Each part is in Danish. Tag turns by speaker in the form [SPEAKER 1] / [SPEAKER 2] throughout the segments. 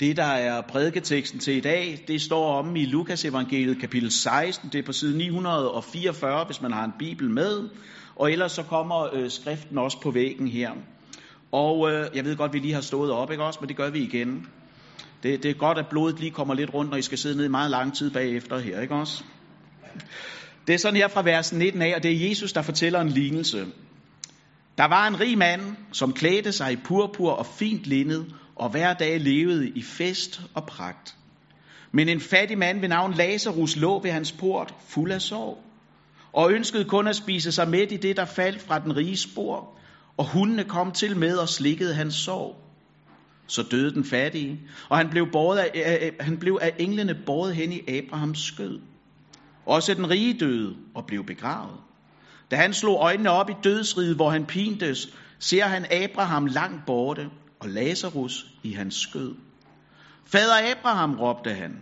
[SPEAKER 1] Det, der er prædiketeksten til i dag, det står om i Lukas evangeliet kapitel 16. Det er på side 944, hvis man har en bibel med. Og ellers så kommer øh, skriften også på væggen her. Og øh, jeg ved godt, vi lige har stået op, ikke også? Men det gør vi igen. Det, det er godt, at blodet lige kommer lidt rundt, når I skal sidde ned i meget lang tid bagefter her, ikke også? Det er sådan her fra vers 19 af, og det er Jesus, der fortæller en lignelse. Der var en rig mand, som klædte sig i purpur og fint linned, og hver dag levede i fest og pragt. Men en fattig mand ved navn Lazarus lå ved hans port, fuld af sorg, og ønskede kun at spise sig med i det, der faldt fra den rige spor, og hundene kom til med og slikkede hans sorg. Så døde den fattige, og han blev, båret af, han blev af englene båret hen i Abrahams skød. Også den rige døde og blev begravet. Da han slog øjnene op i dødsriget, hvor han pintes, ser han Abraham langt borte og Lazarus i hans skød. Fader Abraham, råbte han,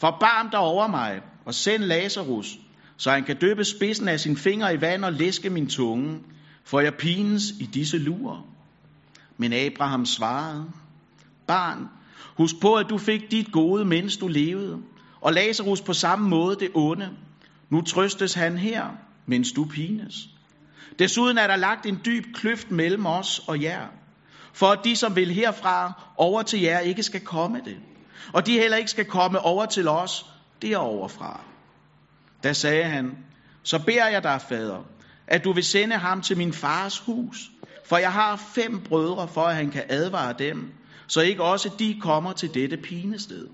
[SPEAKER 1] forbarm dig over mig og send Lazarus, så han kan døbe spidsen af sin finger i vand og læske min tunge, for jeg pines i disse lurer. Men Abraham svarede, barn, husk på, at du fik dit gode, mens du levede, og Lazarus på samme måde det onde. Nu trøstes han her, mens du pines. Desuden er der lagt en dyb kløft mellem os og jer, for at de, som vil herfra over til jer, ikke skal komme det, og de heller ikke skal komme over til os deroverfra. Da sagde han, så beder jeg dig, fader, at du vil sende ham til min fars hus, for jeg har fem brødre, for at han kan advare dem, så ikke også de kommer til dette pinested.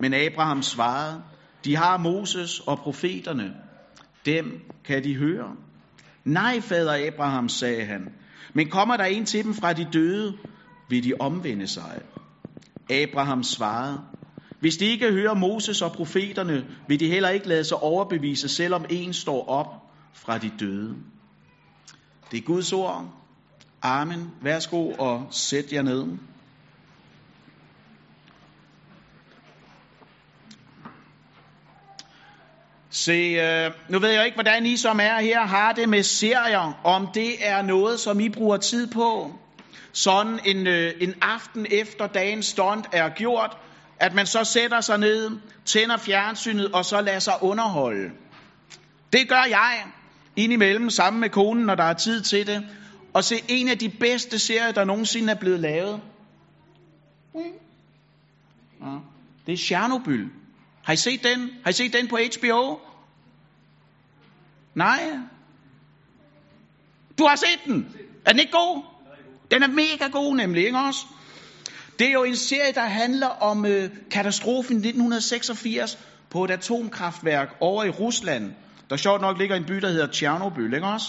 [SPEAKER 1] Men Abraham svarede, de har Moses og profeterne, dem kan de høre. Nej, fader Abraham, sagde han, men kommer der en til dem fra de døde, vil de omvende sig. Abraham svarede, hvis de ikke hører Moses og profeterne, vil de heller ikke lade sig overbevise, selvom en står op fra de døde. Det er Guds ord. Amen. Værsgo og sæt jer ned. Se, øh, nu ved jeg ikke, hvordan I som er her har det med serier, om det er noget, som I bruger tid på. Sådan en, øh, en aften efter dagens stund er gjort, at man så sætter sig ned, tænder fjernsynet og så lader sig underholde. Det gør jeg indimellem sammen med konen, når der er tid til det. Og se en af de bedste serier, der nogensinde er blevet lavet. Ja, det er Chernobyl. Har I set den? Har I set den på HBO? Nej. Du har set den. Er den ikke god? Den er mega god nemlig, ikke også? Det er jo en serie, der handler om øh, katastrofen 1986 på et atomkraftværk over i Rusland. Der sjovt nok ligger en by, der hedder Tjernobyl, ikke også?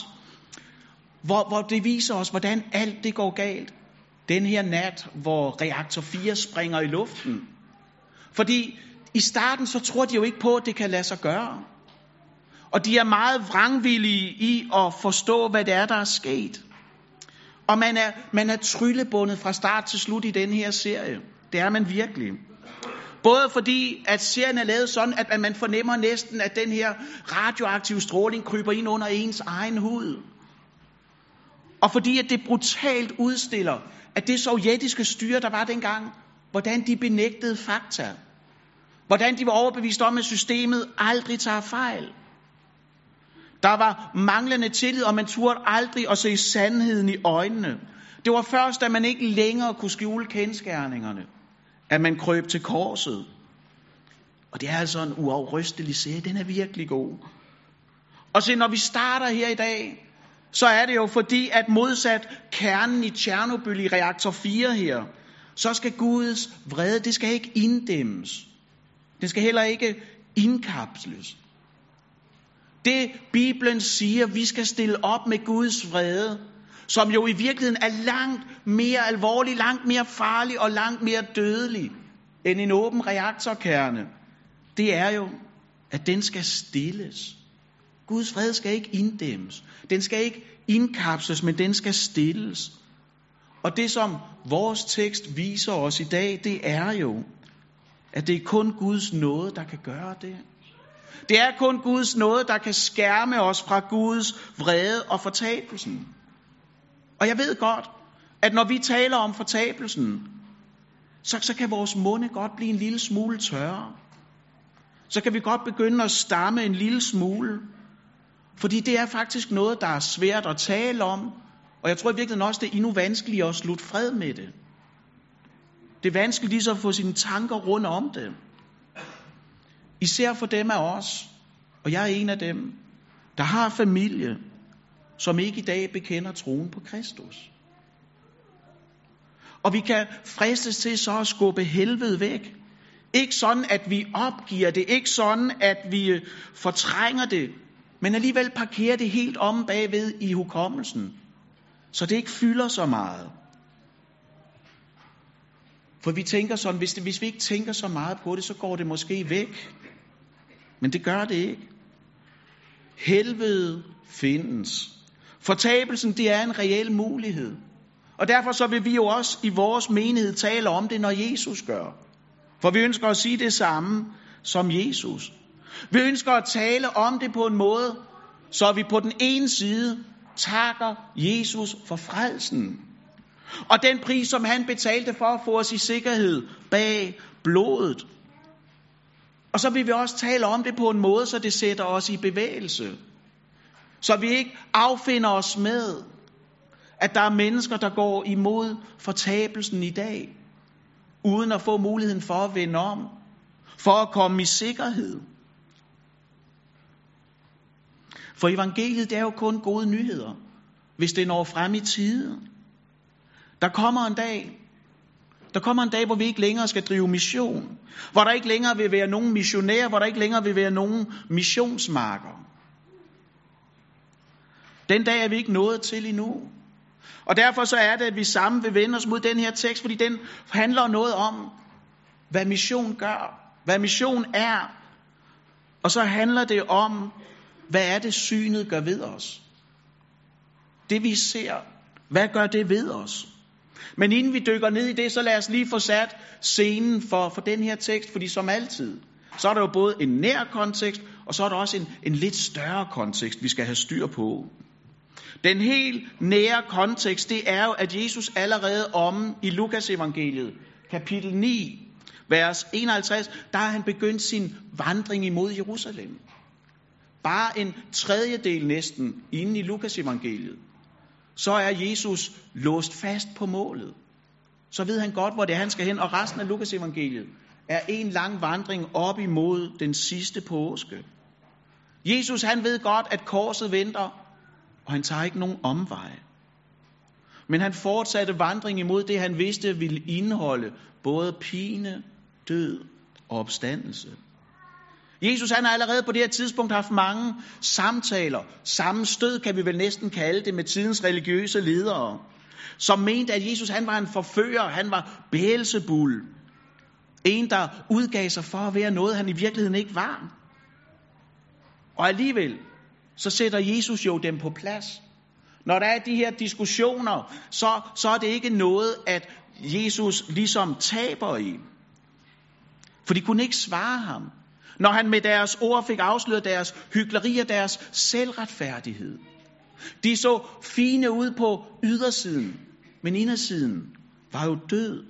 [SPEAKER 1] Hvor, hvor det viser os, hvordan alt det går galt. Den her nat, hvor reaktor 4 springer i luften. Fordi i starten så tror de jo ikke på, at det kan lade sig gøre. Og de er meget vrangvillige i at forstå, hvad det er, der er sket. Og man er, man er tryllebundet fra start til slut i den her serie. Det er man virkelig. Både fordi, at serien er lavet sådan, at man fornemmer næsten, at den her radioaktive stråling kryber ind under ens egen hud. Og fordi, at det brutalt udstiller, at det sovjetiske styre, der var dengang, hvordan de benægtede fakta. Hvordan de var overbevist om, at systemet aldrig tager fejl. Der var manglende tillid, og man turde aldrig at se sandheden i øjnene. Det var først, da man ikke længere kunne skjule kendskærningerne, at man krøb til korset. Og det er altså en uafrystelig serie. Den er virkelig god. Og se, når vi starter her i dag, så er det jo fordi, at modsat kernen i Tjernobyl i reaktor 4 her, så skal Guds vrede, det skal ikke inddæmmes. Det skal heller ikke indkapsles. Det Bibelen siger, vi skal stille op med Guds vrede, som jo i virkeligheden er langt mere alvorlig, langt mere farlig og langt mere dødelig end en åben reaktorkerne, det er jo, at den skal stilles. Guds fred skal ikke inddæmmes. Den skal ikke indkapsles, men den skal stilles. Og det, som vores tekst viser os i dag, det er jo, at det er kun Guds nåde, der kan gøre det. Det er kun Guds nåde, der kan skærme os fra Guds vrede og fortabelsen. Og jeg ved godt, at når vi taler om fortabelsen, så, så kan vores munde godt blive en lille smule tørre. Så kan vi godt begynde at stamme en lille smule. Fordi det er faktisk noget, der er svært at tale om. Og jeg tror i virkeligheden også, det er endnu vanskeligere at slutte fred med det. Det er vanskeligt lige så at få sine tanker rundt om det. Især for dem af os, og jeg er en af dem, der har familie, som ikke i dag bekender troen på Kristus. Og vi kan fristes til så at skubbe helvede væk. Ikke sådan, at vi opgiver det. Ikke sådan, at vi øh, fortrænger det. Men alligevel parkerer det helt om bagved i hukommelsen. Så det ikke fylder så meget. For vi tænker sådan, hvis, det, hvis vi ikke tænker så meget på det, så går det måske væk. Men det gør det ikke. Helvede findes. Fortabelsen, det er en reel mulighed. Og derfor så vil vi jo også i vores menighed tale om det, når Jesus gør. For vi ønsker at sige det samme som Jesus. Vi ønsker at tale om det på en måde, så vi på den ene side takker Jesus for frelsen. Og den pris, som han betalte for at få os i sikkerhed bag blodet. Og så vil vi også tale om det på en måde, så det sætter os i bevægelse. Så vi ikke affinder os med, at der er mennesker, der går imod fortabelsen i dag, uden at få muligheden for at vende om, for at komme i sikkerhed. For evangeliet det er jo kun gode nyheder, hvis det når frem i tiden. Der kommer en dag, der kommer en dag, hvor vi ikke længere skal drive mission. Hvor der ikke længere vil være nogen missionærer, hvor der ikke længere vil være nogen missionsmarker. Den dag er vi ikke nået til endnu. Og derfor så er det, at vi sammen vil vende os mod den her tekst, fordi den handler noget om, hvad mission gør, hvad mission er. Og så handler det om, hvad er det synet gør ved os. Det vi ser, hvad gør det ved os? Men inden vi dykker ned i det, så lad os lige få sat scenen for, for den her tekst, fordi som altid, så er der jo både en nær kontekst, og så er der også en, en lidt større kontekst, vi skal have styr på. Den helt nære kontekst, det er jo, at Jesus allerede om i Lukas evangeliet, kapitel 9, vers 51, der har han begyndt sin vandring imod Jerusalem. Bare en tredjedel næsten inden i Lukas evangeliet, så er Jesus låst fast på målet. Så ved han godt, hvor det er, han skal hen, og resten af Lukas evangeliet er en lang vandring op imod den sidste påske. Jesus han ved godt, at korset venter, og han tager ikke nogen omveje. Men han fortsatte vandring imod det, han vidste ville indeholde både pine, død og opstandelse. Jesus han har allerede på det her tidspunkt haft mange samtaler, sammenstød kan vi vel næsten kalde det, med tidens religiøse ledere, som mente, at Jesus han var en forfører, han var bælsebul. En, der udgav sig for at være noget, han i virkeligheden ikke var. Og alligevel, så sætter Jesus jo dem på plads. Når der er de her diskussioner, så, så er det ikke noget, at Jesus ligesom taber i. For de kunne ikke svare ham, når han med deres ord fik afsløret deres hyggeleri og deres selvretfærdighed. De så fine ud på ydersiden, men indersiden var jo død.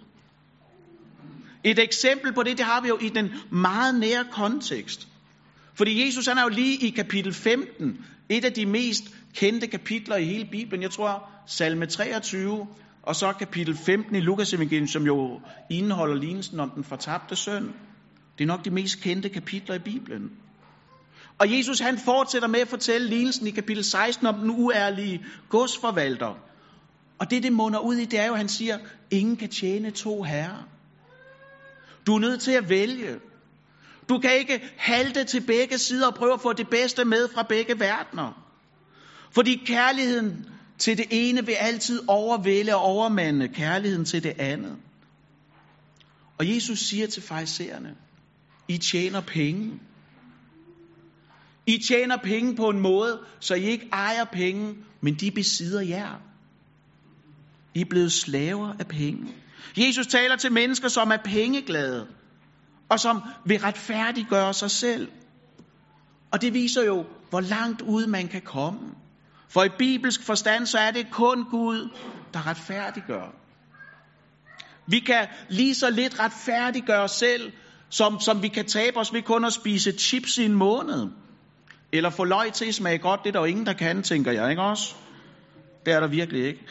[SPEAKER 1] Et eksempel på det, det har vi jo i den meget nære kontekst. Fordi Jesus han er jo lige i kapitel 15, et af de mest kendte kapitler i hele Bibelen. Jeg tror salme 23, og så kapitel 15 i Lukas evangelium, som jo indeholder lignelsen om den fortabte søn. Det er nok de mest kendte kapitler i Bibelen. Og Jesus han fortsætter med at fortælle lignelsen i kapitel 16 om den uærlige godsforvalter. Og det, det munder ud i, det er jo, at han siger, ingen kan tjene to herrer. Du er nødt til at vælge. Du kan ikke halte til begge sider og prøve at få det bedste med fra begge verdener. Fordi kærligheden til det ene vil altid overvælde og overmande kærligheden til det andet. Og Jesus siger til fejsererne, i tjener penge. I tjener penge på en måde, så I ikke ejer penge, men de besidder jer. I er blevet slaver af penge. Jesus taler til mennesker, som er pengeglade og som vil retfærdiggøre sig selv. Og det viser jo, hvor langt ud man kan komme. For i bibelsk forstand, så er det kun Gud, der retfærdiggør. Vi kan lige så lidt retfærdiggøre os selv, som, som vi kan tabe os ved kun at spise chips i en måned. Eller få løg til at smage godt, det er der jo ingen, der kan, tænker jeg, ikke også? Det er der virkelig ikke.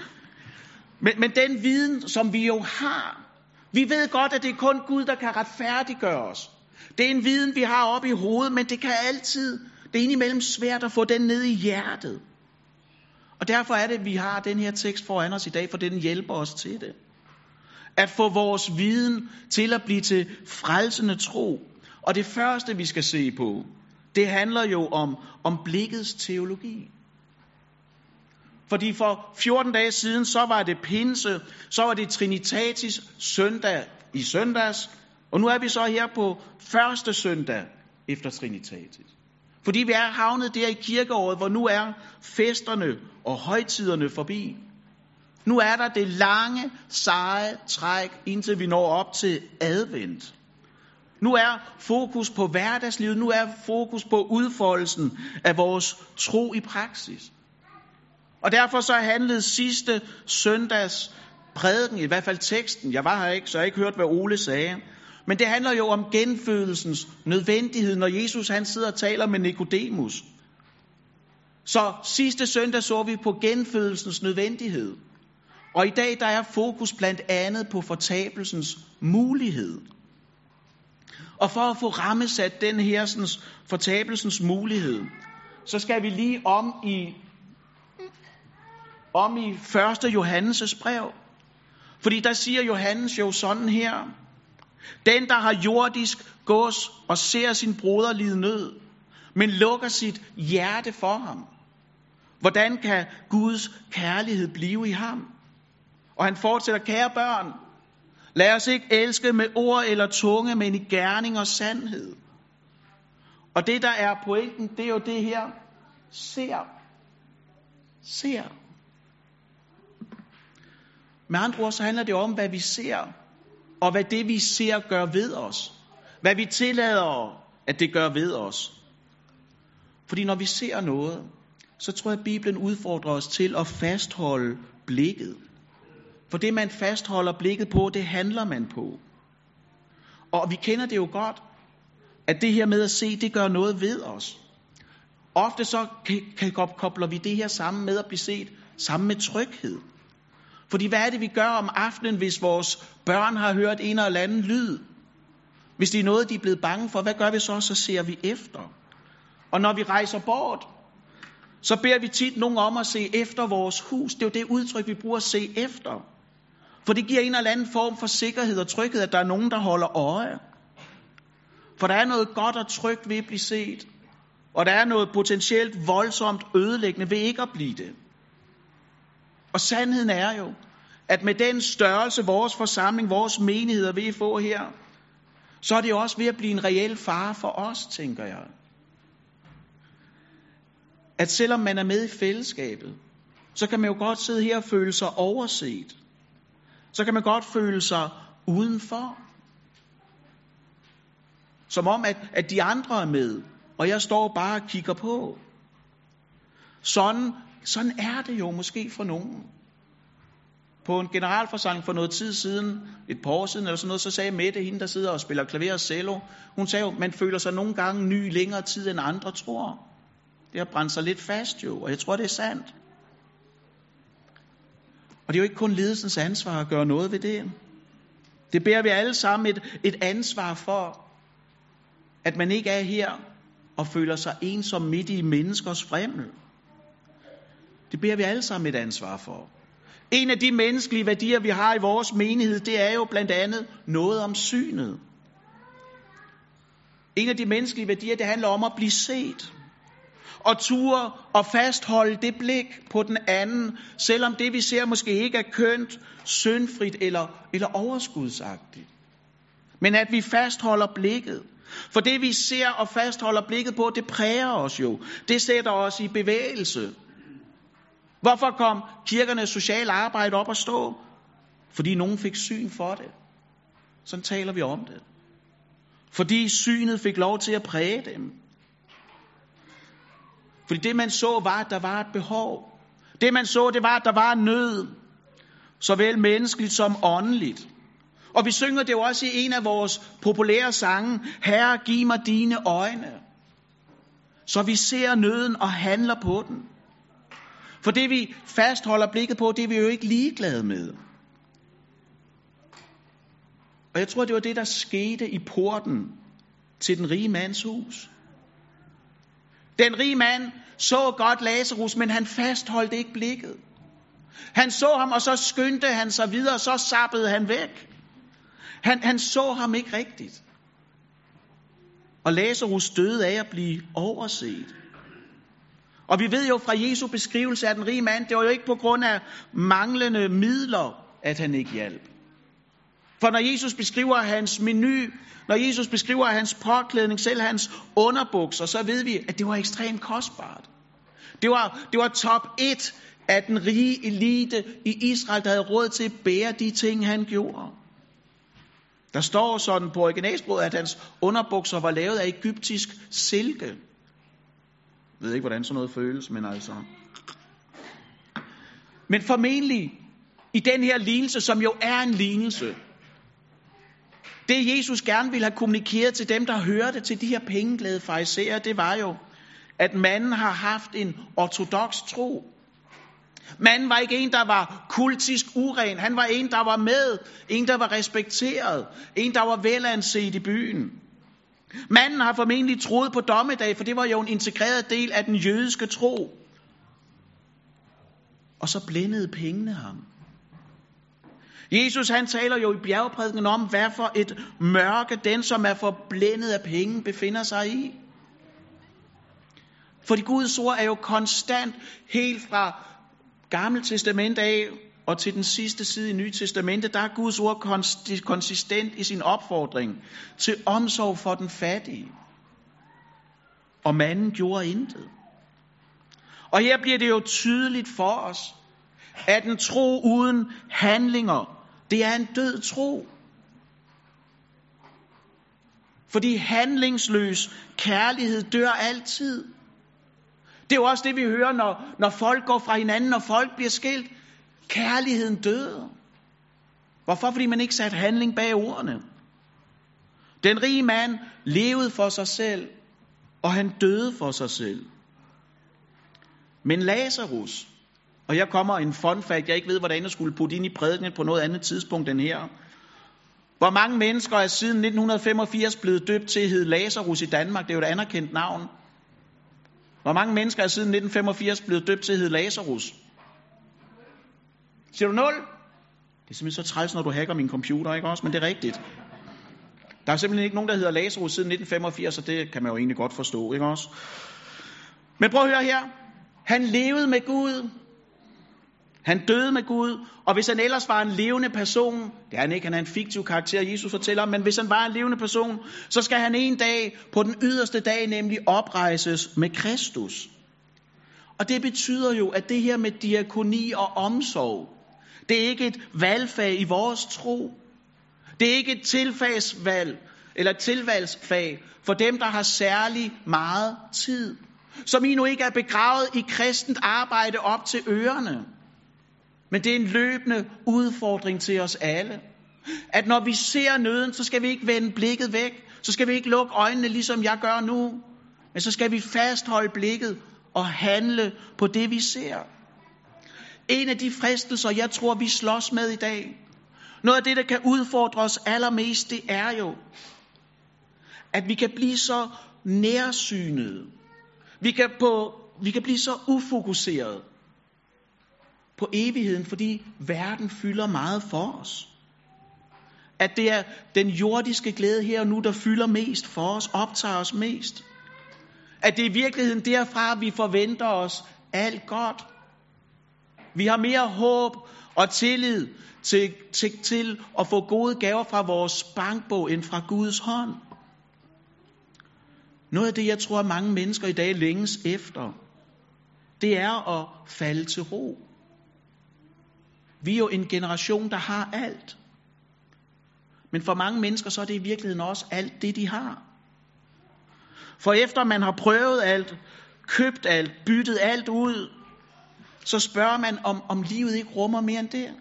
[SPEAKER 1] Men, men den viden, som vi jo har, vi ved godt, at det er kun Gud, der kan retfærdiggøre os. Det er en viden, vi har oppe i hovedet, men det kan altid, det er indimellem svært at få den ned i hjertet. Og derfor er det, at vi har den her tekst foran os i dag, for den hjælper os til det. At få vores viden til at blive til frelsende tro. Og det første, vi skal se på, det handler jo om, om blikkets teologi. Fordi for 14 dage siden, så var det pinse, så var det Trinitatis søndag i søndags, og nu er vi så her på første søndag efter Trinitatis. Fordi vi er havnet der i kirkeåret, hvor nu er festerne og højtiderne forbi. Nu er der det lange, seje træk, indtil vi når op til advent. Nu er fokus på hverdagslivet, nu er fokus på udfoldelsen af vores tro i praksis. Og derfor så handlede sidste søndags prædiken, i hvert fald teksten, jeg var her ikke, så jeg har ikke hørt, hvad Ole sagde, men det handler jo om genfødelsens nødvendighed, når Jesus han sidder og taler med Nikodemus. Så sidste søndag så vi på genfødelsens nødvendighed. Og i dag der er fokus blandt andet på fortabelsens mulighed. Og for at få rammesat den her sådan, fortabelsens mulighed, så skal vi lige om i om i 1. Johannes' brev. Fordi der siger Johannes jo sådan her. Den, der har jordisk gods og ser sin broder lide nød, men lukker sit hjerte for ham. Hvordan kan Guds kærlighed blive i ham? Og han fortsætter, kære børn, lad os ikke elske med ord eller tunge, men i gerning og sandhed. Og det, der er pointen, det er jo det her. Ser. Ser. Med andre ord, så handler det om, hvad vi ser, og hvad det, vi ser, gør ved os. Hvad vi tillader, at det gør ved os. Fordi når vi ser noget, så tror jeg, at Bibelen udfordrer os til at fastholde blikket. For det, man fastholder blikket på, det handler man på. Og vi kender det jo godt, at det her med at se, det gør noget ved os. Ofte så kobler vi det her sammen med at blive set, sammen med tryghed. Fordi hvad er det, vi gør om aftenen, hvis vores børn har hørt en eller anden lyd? Hvis det er noget, de er blevet bange for, hvad gør vi så? Så ser vi efter. Og når vi rejser bort, så beder vi tit nogen om at se efter vores hus. Det er jo det udtryk, vi bruger at se efter. For det giver en eller anden form for sikkerhed og tryghed, at der er nogen, der holder øje. For der er noget godt og trygt ved at blive set. Og der er noget potentielt voldsomt ødelæggende ved ikke at blive det. Og sandheden er jo, at med den størrelse, vores forsamling, vores menigheder vil få her, så er det også ved at blive en reel fare for os, tænker jeg. At selvom man er med i fællesskabet, så kan man jo godt sidde her og føle sig overset. Så kan man godt føle sig udenfor. Som om, at, at de andre er med, og jeg står bare og kigger på. Sådan sådan er det jo måske for nogen. På en generalforsamling for noget tid siden, et par år siden eller sådan noget, så sagde Mette, hende der sidder og spiller klaver og cello, hun sagde jo, man føler sig nogle gange ny længere tid end andre tror. Det har brændt sig lidt fast jo, og jeg tror det er sandt. Og det er jo ikke kun ledelsens ansvar at gøre noget ved det. Det bærer vi alle sammen et, et ansvar for, at man ikke er her og føler sig ensom midt i menneskers fremmel. Det bærer vi alle sammen et ansvar for. En af de menneskelige værdier, vi har i vores menighed, det er jo blandt andet noget om synet. En af de menneskelige værdier, det handler om at blive set. Og ture og fastholde det blik på den anden, selvom det vi ser måske ikke er kønt, syndfrit eller, eller overskudsagtigt. Men at vi fastholder blikket. For det vi ser og fastholder blikket på, det præger os jo. Det sætter os i bevægelse. Hvorfor kom kirkernes sociale arbejde op at stå? Fordi nogen fik syn for det. Sådan taler vi om det. Fordi synet fik lov til at præge dem. Fordi det man så var, at der var et behov. Det man så, det var, at der var en nød. Såvel menneskeligt som åndeligt. Og vi synger det jo også i en af vores populære sange, Herre, giv mig dine øjne, så vi ser nøden og handler på den. For det vi fastholder blikket på, det er vi jo ikke ligeglade med. Og jeg tror, det var det, der skete i porten til den rige mands hus. Den rige mand så godt Lazarus, men han fastholdt ikke blikket. Han så ham, og så skyndte han sig videre, og så sappede han væk. Han, han så ham ikke rigtigt. Og Lazarus døde af at blive overset. Og vi ved jo fra Jesu beskrivelse af den rige mand, det var jo ikke på grund af manglende midler, at han ikke hjalp. For når Jesus beskriver hans menu, når Jesus beskriver hans påklædning, selv hans underbukser, så ved vi, at det var ekstremt kostbart. Det var, det var top 1 af den rige elite i Israel, der havde råd til at bære de ting, han gjorde. Der står sådan på originalsproget, at hans underbukser var lavet af egyptisk silke. Jeg ved ikke, hvordan sådan noget føles, men altså. Men formentlig i den her lignelse, som jo er en lignelse, det Jesus gerne ville have kommunikeret til dem, der hørte til de her pengeglade fariserer, det var jo, at manden har haft en ortodox tro. Manden var ikke en, der var kultisk uren. Han var en, der var med. En, der var respekteret. En, der var velanset i byen. Manden har formentlig troet på dommedag, for det var jo en integreret del af den jødiske tro. Og så blændede pengene ham. Jesus han taler jo i bjergprædiken om, hvad for et mørke den, som er forblændet af penge, befinder sig i. Fordi Guds ord er jo konstant, helt fra Gamle Testament af og til den sidste side i Nye Testamente, der er Guds ord konsistent i sin opfordring til omsorg for den fattige. Og manden gjorde intet. Og her bliver det jo tydeligt for os, at en tro uden handlinger, det er en død tro. Fordi handlingsløs kærlighed dør altid. Det er jo også det, vi hører, når, når folk går fra hinanden, når folk bliver skilt. Kærligheden døde. Hvorfor? Fordi man ikke satte handling bag ordene. Den rige mand levede for sig selv, og han døde for sig selv. Men Lazarus, og her kommer en fun fact, jeg ikke ved, hvordan jeg skulle putte ind i prædiken på noget andet tidspunkt end her. Hvor mange mennesker er siden 1985 blevet døbt til at hedde Lazarus i Danmark? Det er jo et anerkendt navn. Hvor mange mennesker er siden 1985 blevet døbt til at hedde Lazarus? Siger du 0? Det er simpelthen så træls, når du hacker min computer, ikke også? Men det er rigtigt. Der er simpelthen ikke nogen, der hedder Lazarus siden 1985, og det kan man jo egentlig godt forstå, ikke også? Men prøv at høre her. Han levede med Gud. Han døde med Gud, og hvis han ellers var en levende person, det er han ikke, han er en fiktiv karakter, Jesus fortæller om, men hvis han var en levende person, så skal han en dag, på den yderste dag, nemlig oprejses med Kristus. Og det betyder jo, at det her med diakoni og omsorg, det er ikke et valgfag i vores tro. Det er ikke et tilfagsvalg, eller et tilvalgsfag for dem, der har særlig meget tid. Som I nu ikke er begravet i kristent arbejde op til ørerne. Men det er en løbende udfordring til os alle. At når vi ser nøden, så skal vi ikke vende blikket væk. Så skal vi ikke lukke øjnene, ligesom jeg gør nu. Men så skal vi fastholde blikket og handle på det, vi ser. En af de fristelser, jeg tror, vi slås med i dag, noget af det, der kan udfordre os allermest, det er jo, at vi kan blive så nærsynede. Vi kan, på, vi kan blive så ufokuseret på evigheden, fordi verden fylder meget for os. At det er den jordiske glæde her og nu, der fylder mest for os, optager os mest. At det er i virkeligheden derfra, vi forventer os alt godt. Vi har mere håb og tillid til, til, til at få gode gaver fra vores bankbog end fra Guds hånd. Noget af det, jeg tror, mange mennesker i dag længes efter, det er at falde til ro. Vi er jo en generation, der har alt. Men for mange mennesker, så er det i virkeligheden også alt det, de har. For efter man har prøvet alt, købt alt, byttet alt ud, så spørger man, om, om livet ikke rummer mere end det.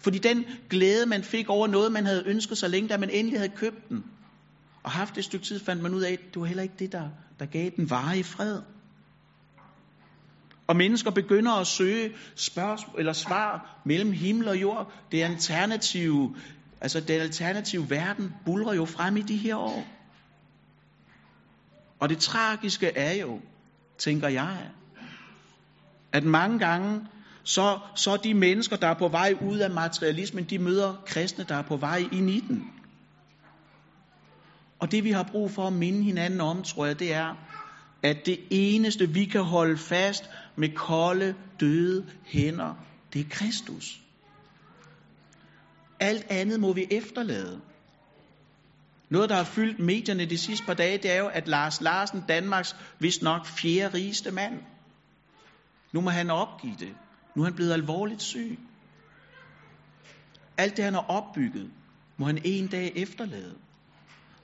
[SPEAKER 1] Fordi den glæde, man fik over noget, man havde ønsket så længe, da man endelig havde købt den, og haft det et stykke tid, fandt man ud af, at det var heller ikke det, der, der gav den varige fred. Og mennesker begynder at søge spørgsmål eller svar mellem himmel og jord. Det alternative, altså den alternative verden bulrer jo frem i de her år. Og det tragiske er jo, tænker jeg, at mange gange, så, så de mennesker, der er på vej ud af materialismen, de møder kristne, der er på vej ind i den. Og det vi har brug for at minde hinanden om, tror jeg, det er, at det eneste vi kan holde fast med kolde, døde hænder, det er Kristus. Alt andet må vi efterlade. Noget, der har fyldt medierne de sidste par dage, det er jo, at Lars Larsen, Danmarks vist nok fjerde rigeste mand, nu må han opgive det. Nu er han blevet alvorligt syg. Alt det, han har opbygget, må han en dag efterlade.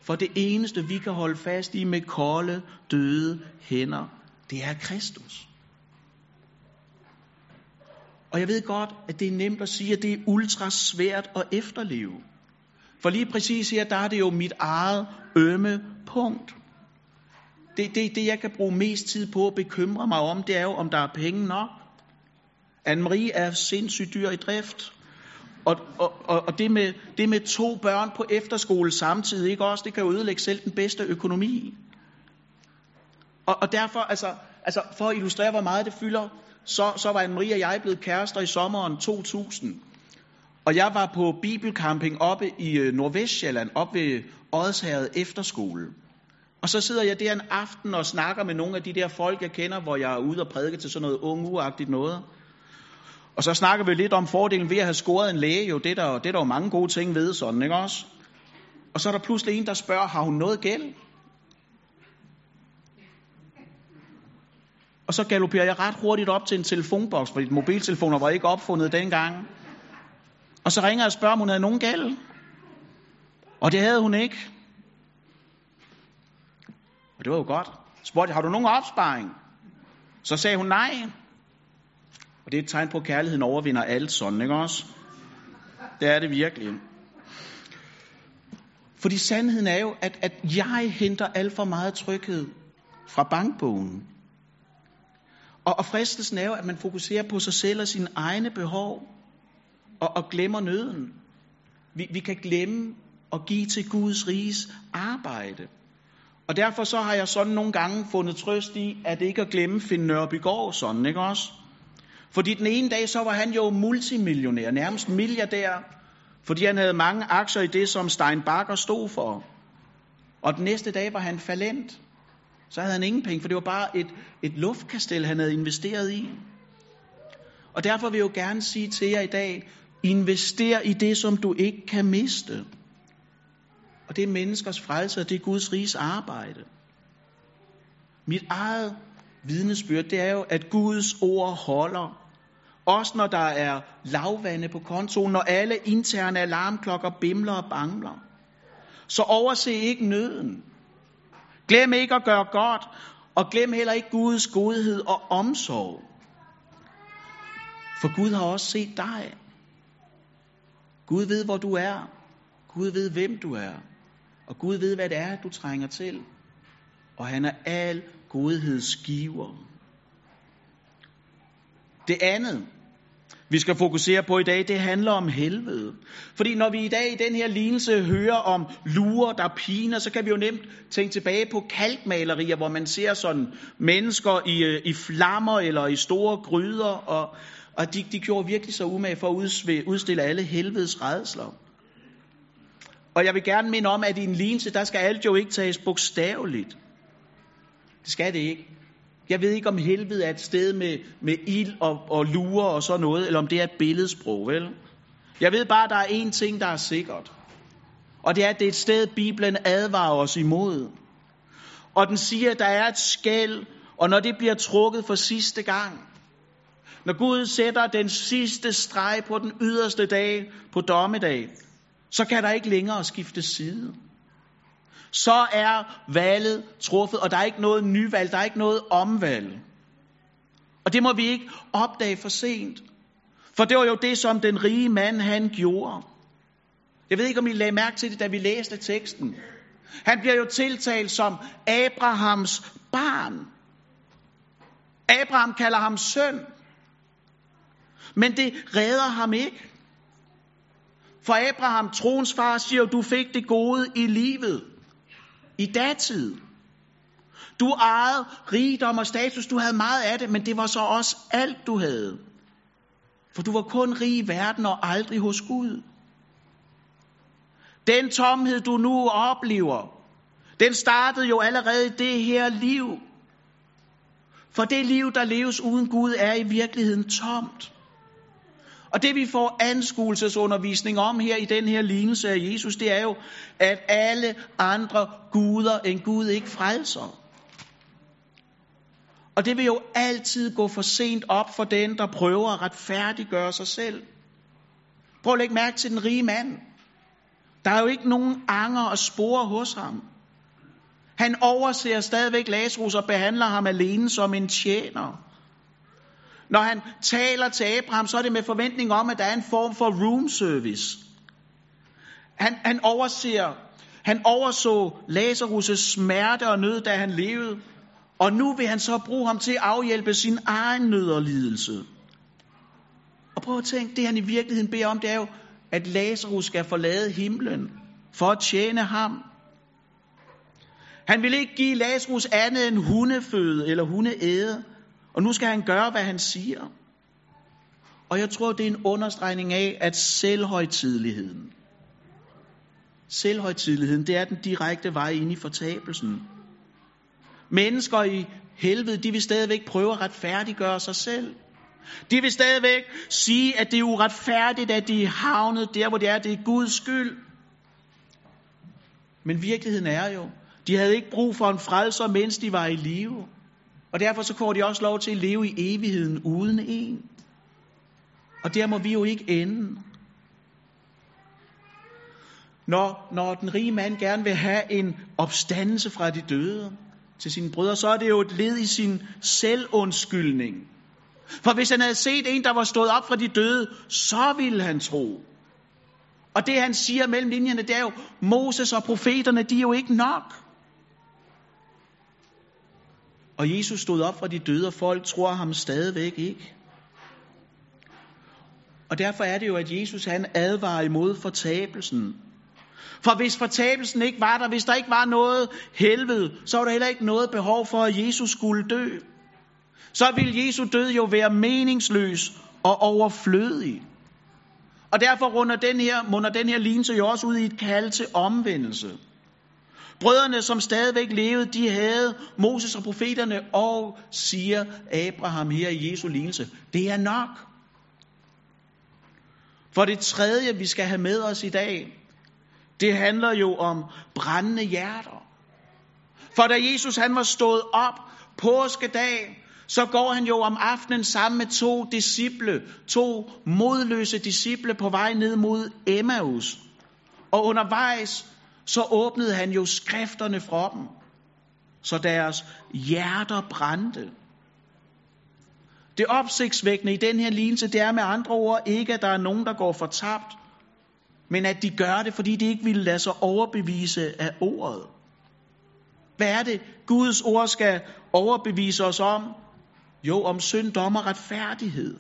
[SPEAKER 1] For det eneste, vi kan holde fast i med kolde, døde hænder, det er Kristus. Og jeg ved godt, at det er nemt at sige, at det er ultra svært at efterleve. For lige præcis her, der er det jo mit eget ømme punkt. Det, det, det jeg kan bruge mest tid på at bekymre mig om, det er jo, om der er penge nok. Anne-Marie er sindssygt dyr i drift. Og, og, og, og det, med, det med to børn på efterskole samtidig, ikke også, det kan jo ødelægge selv den bedste økonomi. Og, og derfor, altså, altså for at illustrere, hvor meget det fylder, så, så var Anne-Marie og jeg blevet kærester i sommeren 2000. Og jeg var på bibelcamping oppe i øh, Nordvestjylland, oppe ved Odsherred Efterskole. Og så sidder jeg der en aften og snakker med nogle af de der folk, jeg kender, hvor jeg er ude og prædike til sådan noget unge noget. Og så snakker vi lidt om fordelen ved at have scoret en læge, jo, det er der, det er der jo mange gode ting ved sådan, ikke også? Og så er der pludselig en, der spørger, har hun noget gæld? Og så galopperer jeg ret hurtigt op til en telefonboks, fordi mobiltelefoner var ikke opfundet dengang. Og så ringer jeg og spørger, om hun havde nogen gæld. Og det havde hun ikke. Og det var jo godt. Spurgte jeg, har du nogen opsparing? Så sagde hun nej. Og det er et tegn på, at kærligheden overvinder alt sådan, ikke også? Det er det virkelig. Fordi sandheden er jo, at, at jeg henter alt for meget tryghed fra bankbogen. Og, og fristelsen er jo, at man fokuserer på sig selv og sine egne behov, og, og glemmer nøden. Vi, vi kan glemme at give til Guds riges arbejde. Og derfor så har jeg sådan nogle gange fundet trøst i, at ikke at glemme Finn Nørbygård sådan, ikke også? Fordi den ene dag, så var han jo multimillionær, nærmest milliardær, fordi han havde mange aktier i det, som Stein Bakker stod for. Og den næste dag var han falent. Så havde han ingen penge, for det var bare et, et luftkastel, han havde investeret i. Og derfor vil jeg jo gerne sige til jer i dag, invester i det, som du ikke kan miste. Og det er menneskers frelse, og det er Guds riges arbejde. Mit eget vidnesbyrd, det er jo, at Guds ord holder. Også når der er lavvande på kontoen, når alle interne alarmklokker bimler og bangler. Så overse ikke nøden. Glem ikke at gøre godt, og glem heller ikke Guds godhed og omsorg. For Gud har også set dig. Gud ved, hvor du er. Gud ved, hvem du er. Og Gud ved, hvad det er, du trænger til. Og han er al godhedsgiver. Det andet, vi skal fokusere på i dag, det handler om helvede. Fordi når vi i dag i den her lignelse hører om lurer, der piner, så kan vi jo nemt tænke tilbage på kalkmalerier, hvor man ser sådan mennesker i, øh, i flammer eller i store gryder, og, og de, de gjorde virkelig så umage for at udstille alle helvedes redsler. Og jeg vil gerne minde om, at i en lignelse, der skal alt jo ikke tages bogstaveligt. Det skal det ikke. Jeg ved ikke, om helvede er et sted med, med ild og, og lurer og sådan noget, eller om det er et billedsprog, vel? Jeg ved bare, at der er én ting, der er sikkert. Og det er, at det er et sted, Bibelen advarer os imod. Og den siger, at der er et skæld, og når det bliver trukket for sidste gang, når Gud sætter den sidste streg på den yderste dag, på dommedag, så kan der ikke længere skifte side så er valget truffet, og der er ikke noget nyvalg, der er ikke noget omvalg. Og det må vi ikke opdage for sent. For det var jo det, som den rige mand, han gjorde. Jeg ved ikke, om I lagde mærke til det, da vi læste teksten. Han bliver jo tiltalt som Abrahams barn. Abraham kalder ham søn. Men det redder ham ikke. For Abraham, troens far, siger du fik det gode i livet. I datid. Du ejede rigdom og status, du havde meget af det, men det var så også alt, du havde. For du var kun rig i verden og aldrig hos Gud. Den tomhed, du nu oplever, den startede jo allerede i det her liv. For det liv, der leves uden Gud, er i virkeligheden tomt. Og det vi får anskuelsesundervisning om her i den her lignelse af Jesus, det er jo, at alle andre guder end Gud ikke frelser. Og det vil jo altid gå for sent op for den, der prøver at retfærdiggøre sig selv. Prøv at lægge mærke til den rige mand. Der er jo ikke nogen anger og spore hos ham. Han overser stadigvæk Lazarus og behandler ham alene som en tjener. Når han taler til Abraham, så er det med forventning om, at der er en form for room service. Han, han overser, han overså Lazarus' smerte og nød, da han levede. Og nu vil han så bruge ham til at afhjælpe sin egen nød og lidelse. Og prøv at tænke, det han i virkeligheden beder om, det er jo, at Lazarus skal forlade himlen for at tjene ham. Han vil ikke give Lazarus andet end hundeføde eller hundeæde, og nu skal han gøre, hvad han siger. Og jeg tror, det er en understregning af, at selvhøjtidligheden, selvhøjtidligheden, det er den direkte vej ind i fortabelsen. Mennesker i helvede, de vil stadigvæk prøve at retfærdiggøre sig selv. De vil stadigvæk sige, at det er uretfærdigt, at de er havnet der, hvor det er. Det er Guds skyld. Men virkeligheden er jo, de havde ikke brug for en frelser, mens de var i live. Og derfor så får de også lov til at leve i evigheden uden en. Og der må vi jo ikke ende. Når, når den rige mand gerne vil have en opstandelse fra de døde til sine brødre, så er det jo et led i sin selvundskyldning. For hvis han havde set en, der var stået op fra de døde, så ville han tro. Og det han siger mellem linjerne, det er jo, Moses og profeterne, de er jo ikke nok. Og Jesus stod op fra de døde, og folk tror ham stadigvæk ikke. Og derfor er det jo, at Jesus han advarer imod fortabelsen. For hvis fortabelsen ikke var der, hvis der ikke var noget helvede, så var der heller ikke noget behov for, at Jesus skulle dø. Så ville Jesu død jo være meningsløs og overflødig. Og derfor runder den her, munder den her lignelse jo også ud i et kald til omvendelse. Brødrene, som stadigvæk levede, de havde Moses og profeterne, og siger Abraham her i Jesu lignelse. Det er nok. For det tredje, vi skal have med os i dag, det handler jo om brændende hjerter. For da Jesus han var stået op påskedag, så går han jo om aftenen sammen med to disciple, to modløse disciple på vej ned mod Emmaus. Og undervejs, så åbnede han jo skrifterne for dem, så deres hjerter brændte. Det opsigtsvækkende i den her lignelse, det er med andre ord ikke, at der er nogen, der går fortabt, men at de gør det, fordi de ikke ville lade sig overbevise af ordet. Hvad er det, Guds ord skal overbevise os om? Jo, om synd, dom og retfærdighed.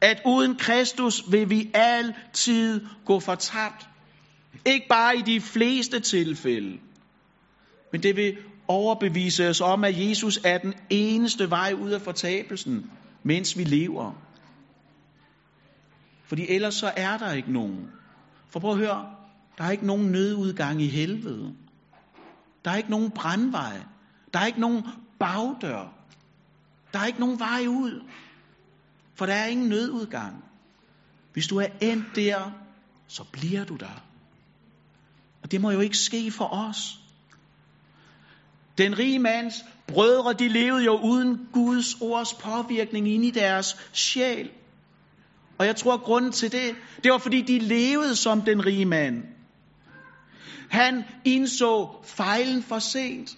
[SPEAKER 1] At uden Kristus vil vi altid gå fortabt. Ikke bare i de fleste tilfælde. Men det vil overbevise os om, at Jesus er den eneste vej ud af fortabelsen, mens vi lever. Fordi ellers så er der ikke nogen. For prøv at høre, der er ikke nogen nødudgang i helvede. Der er ikke nogen brandvej. Der er ikke nogen bagdør. Der er ikke nogen vej ud. For der er ingen nødudgang. Hvis du er endt der, så bliver du der. Og det må jo ikke ske for os. Den rige mands brødre, de levede jo uden Guds ords påvirkning ind i deres sjæl. Og jeg tror, at grunden til det, det var fordi, de levede som den rige mand. Han indså fejlen for sent.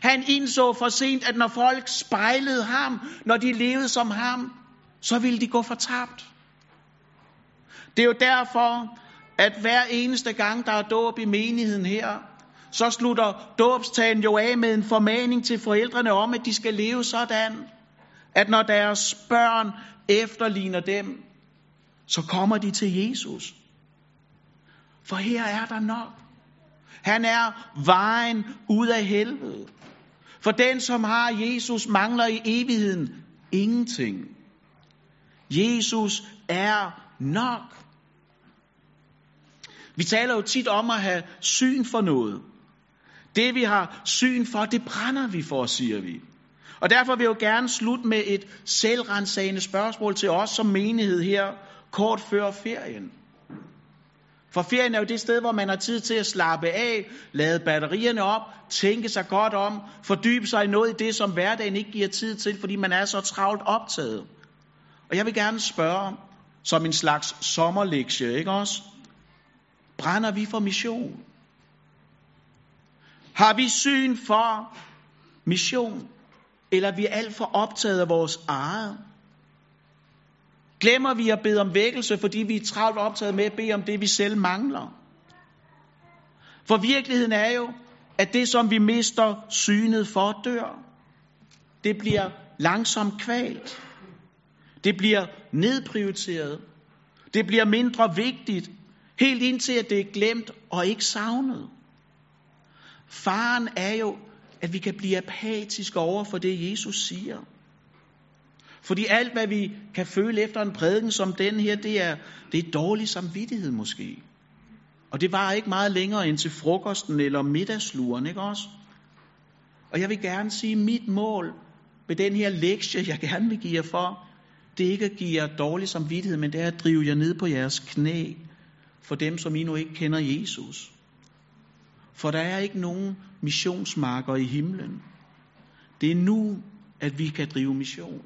[SPEAKER 1] Han indså for sent, at når folk spejlede ham, når de levede som ham, så ville de gå fortabt. Det er jo derfor, at hver eneste gang, der er dåb i menigheden her, så slutter dåbstagen jo af med en formaning til forældrene om, at de skal leve sådan, at når deres børn efterligner dem, så kommer de til Jesus. For her er der nok. Han er vejen ud af helvede. For den, som har Jesus, mangler i evigheden ingenting. Jesus er nok. Vi taler jo tit om at have syn for noget. Det vi har syn for, det brænder vi for, siger vi. Og derfor vil jeg jo gerne slutte med et selvrensagende spørgsmål til os som menighed her, kort før ferien. For ferien er jo det sted, hvor man har tid til at slappe af, lade batterierne op, tænke sig godt om, fordybe sig i noget i det, som hverdagen ikke giver tid til, fordi man er så travlt optaget. Og jeg vil gerne spørge, som en slags sommerlektie, ikke også? Brænder vi for mission? Har vi syn for mission? Eller er vi alt for optaget af vores eget? Glemmer vi at bede om vækkelse, fordi vi er travlt optaget med at bede om det, vi selv mangler? For virkeligheden er jo, at det, som vi mister synet for, dør. Det bliver langsomt kvalt. Det bliver nedprioriteret. Det bliver mindre vigtigt, helt indtil at det er glemt og ikke savnet. Faren er jo, at vi kan blive apatiske over for det, Jesus siger. Fordi alt, hvad vi kan føle efter en prædiken som den her, det er, det er dårlig samvittighed måske. Og det var ikke meget længere end til frokosten eller middagsluren, ikke også? Og jeg vil gerne sige, at mit mål med den her lektie, jeg gerne vil give jer for, det er ikke at give jer dårlig samvittighed, men det er at drive jer ned på jeres knæ for dem, som I nu ikke kender Jesus. For der er ikke nogen missionsmarker i himlen. Det er nu, at vi kan drive mission.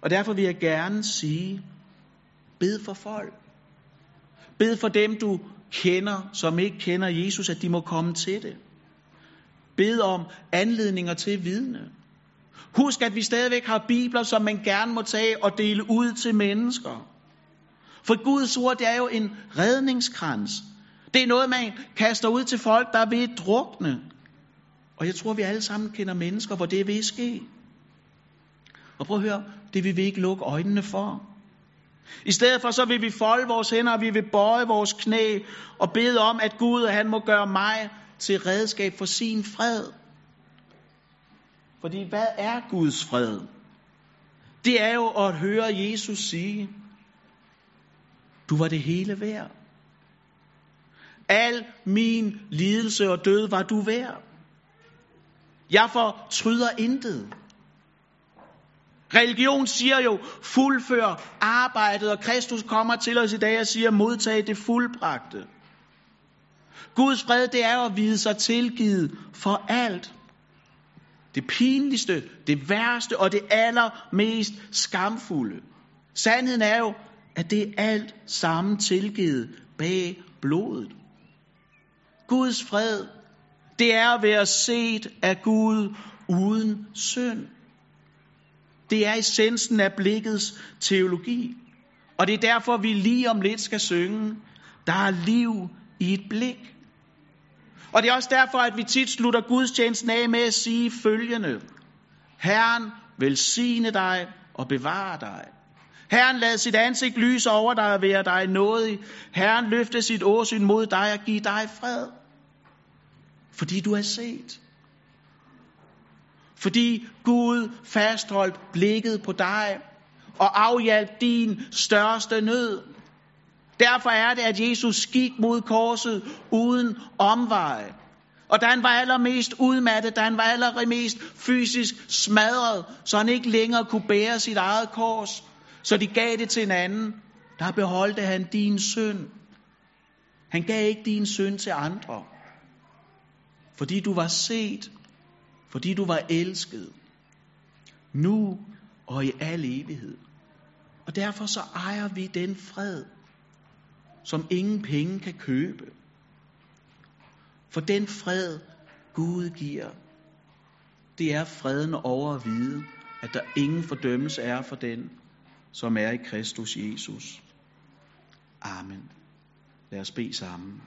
[SPEAKER 1] Og derfor vil jeg gerne sige, bed for folk. Bed for dem, du kender, som ikke kender Jesus, at de må komme til det. Bed om anledninger til vidne. Husk, at vi stadigvæk har bibler, som man gerne må tage og dele ud til mennesker. For Guds ord, det er jo en redningskrans. Det er noget, man kaster ud til folk, der er ved at drukne. Og jeg tror, vi alle sammen kender mennesker, hvor det er ved at ske. Og prøv at høre, det vil vi ikke lukke øjnene for. I stedet for så vil vi folde vores hænder, og vi vil bøje vores knæ og bede om, at Gud han må gøre mig til redskab for sin fred. Fordi hvad er Guds fred? Det er jo at høre Jesus sige, du var det hele værd. Al min lidelse og død var du værd. Jeg fortryder intet. Religion siger jo, fuldfør arbejdet, og Kristus kommer til os i dag og siger, modtag det fuldbragte. Guds fred, det er at vide sig tilgivet for alt. Det pinligste, det værste og det allermest skamfulde. Sandheden er jo, at det er alt sammen tilgivet bag blodet. Guds fred, det er at være set af Gud uden synd. Det er essensen af blikkets teologi. Og det er derfor, vi lige om lidt skal synge, der er liv i et blik. Og det er også derfor, at vi tit slutter gudstjenesten af med at sige følgende. Herren velsigne dig og bevare dig. Herren lad sit ansigt lyse over dig og være dig nådig. Herren løfte sit åsyn mod dig og give dig fred. Fordi du er set. Fordi Gud fastholdt blikket på dig og afhjalp din største nød. Derfor er det, at Jesus gik mod korset uden omveje. Og da han var allermest udmattet, da han var allermest fysisk smadret, så han ikke længere kunne bære sit eget kors, så de gav det til en anden, der beholdte han din synd. Han gav ikke din synd til andre. Fordi du var set fordi du var elsket, nu og i al evighed. Og derfor så ejer vi den fred, som ingen penge kan købe. For den fred, Gud giver, det er freden over at vide, at der ingen fordømmelse er for den, som er i Kristus Jesus. Amen. Lad os bede sammen.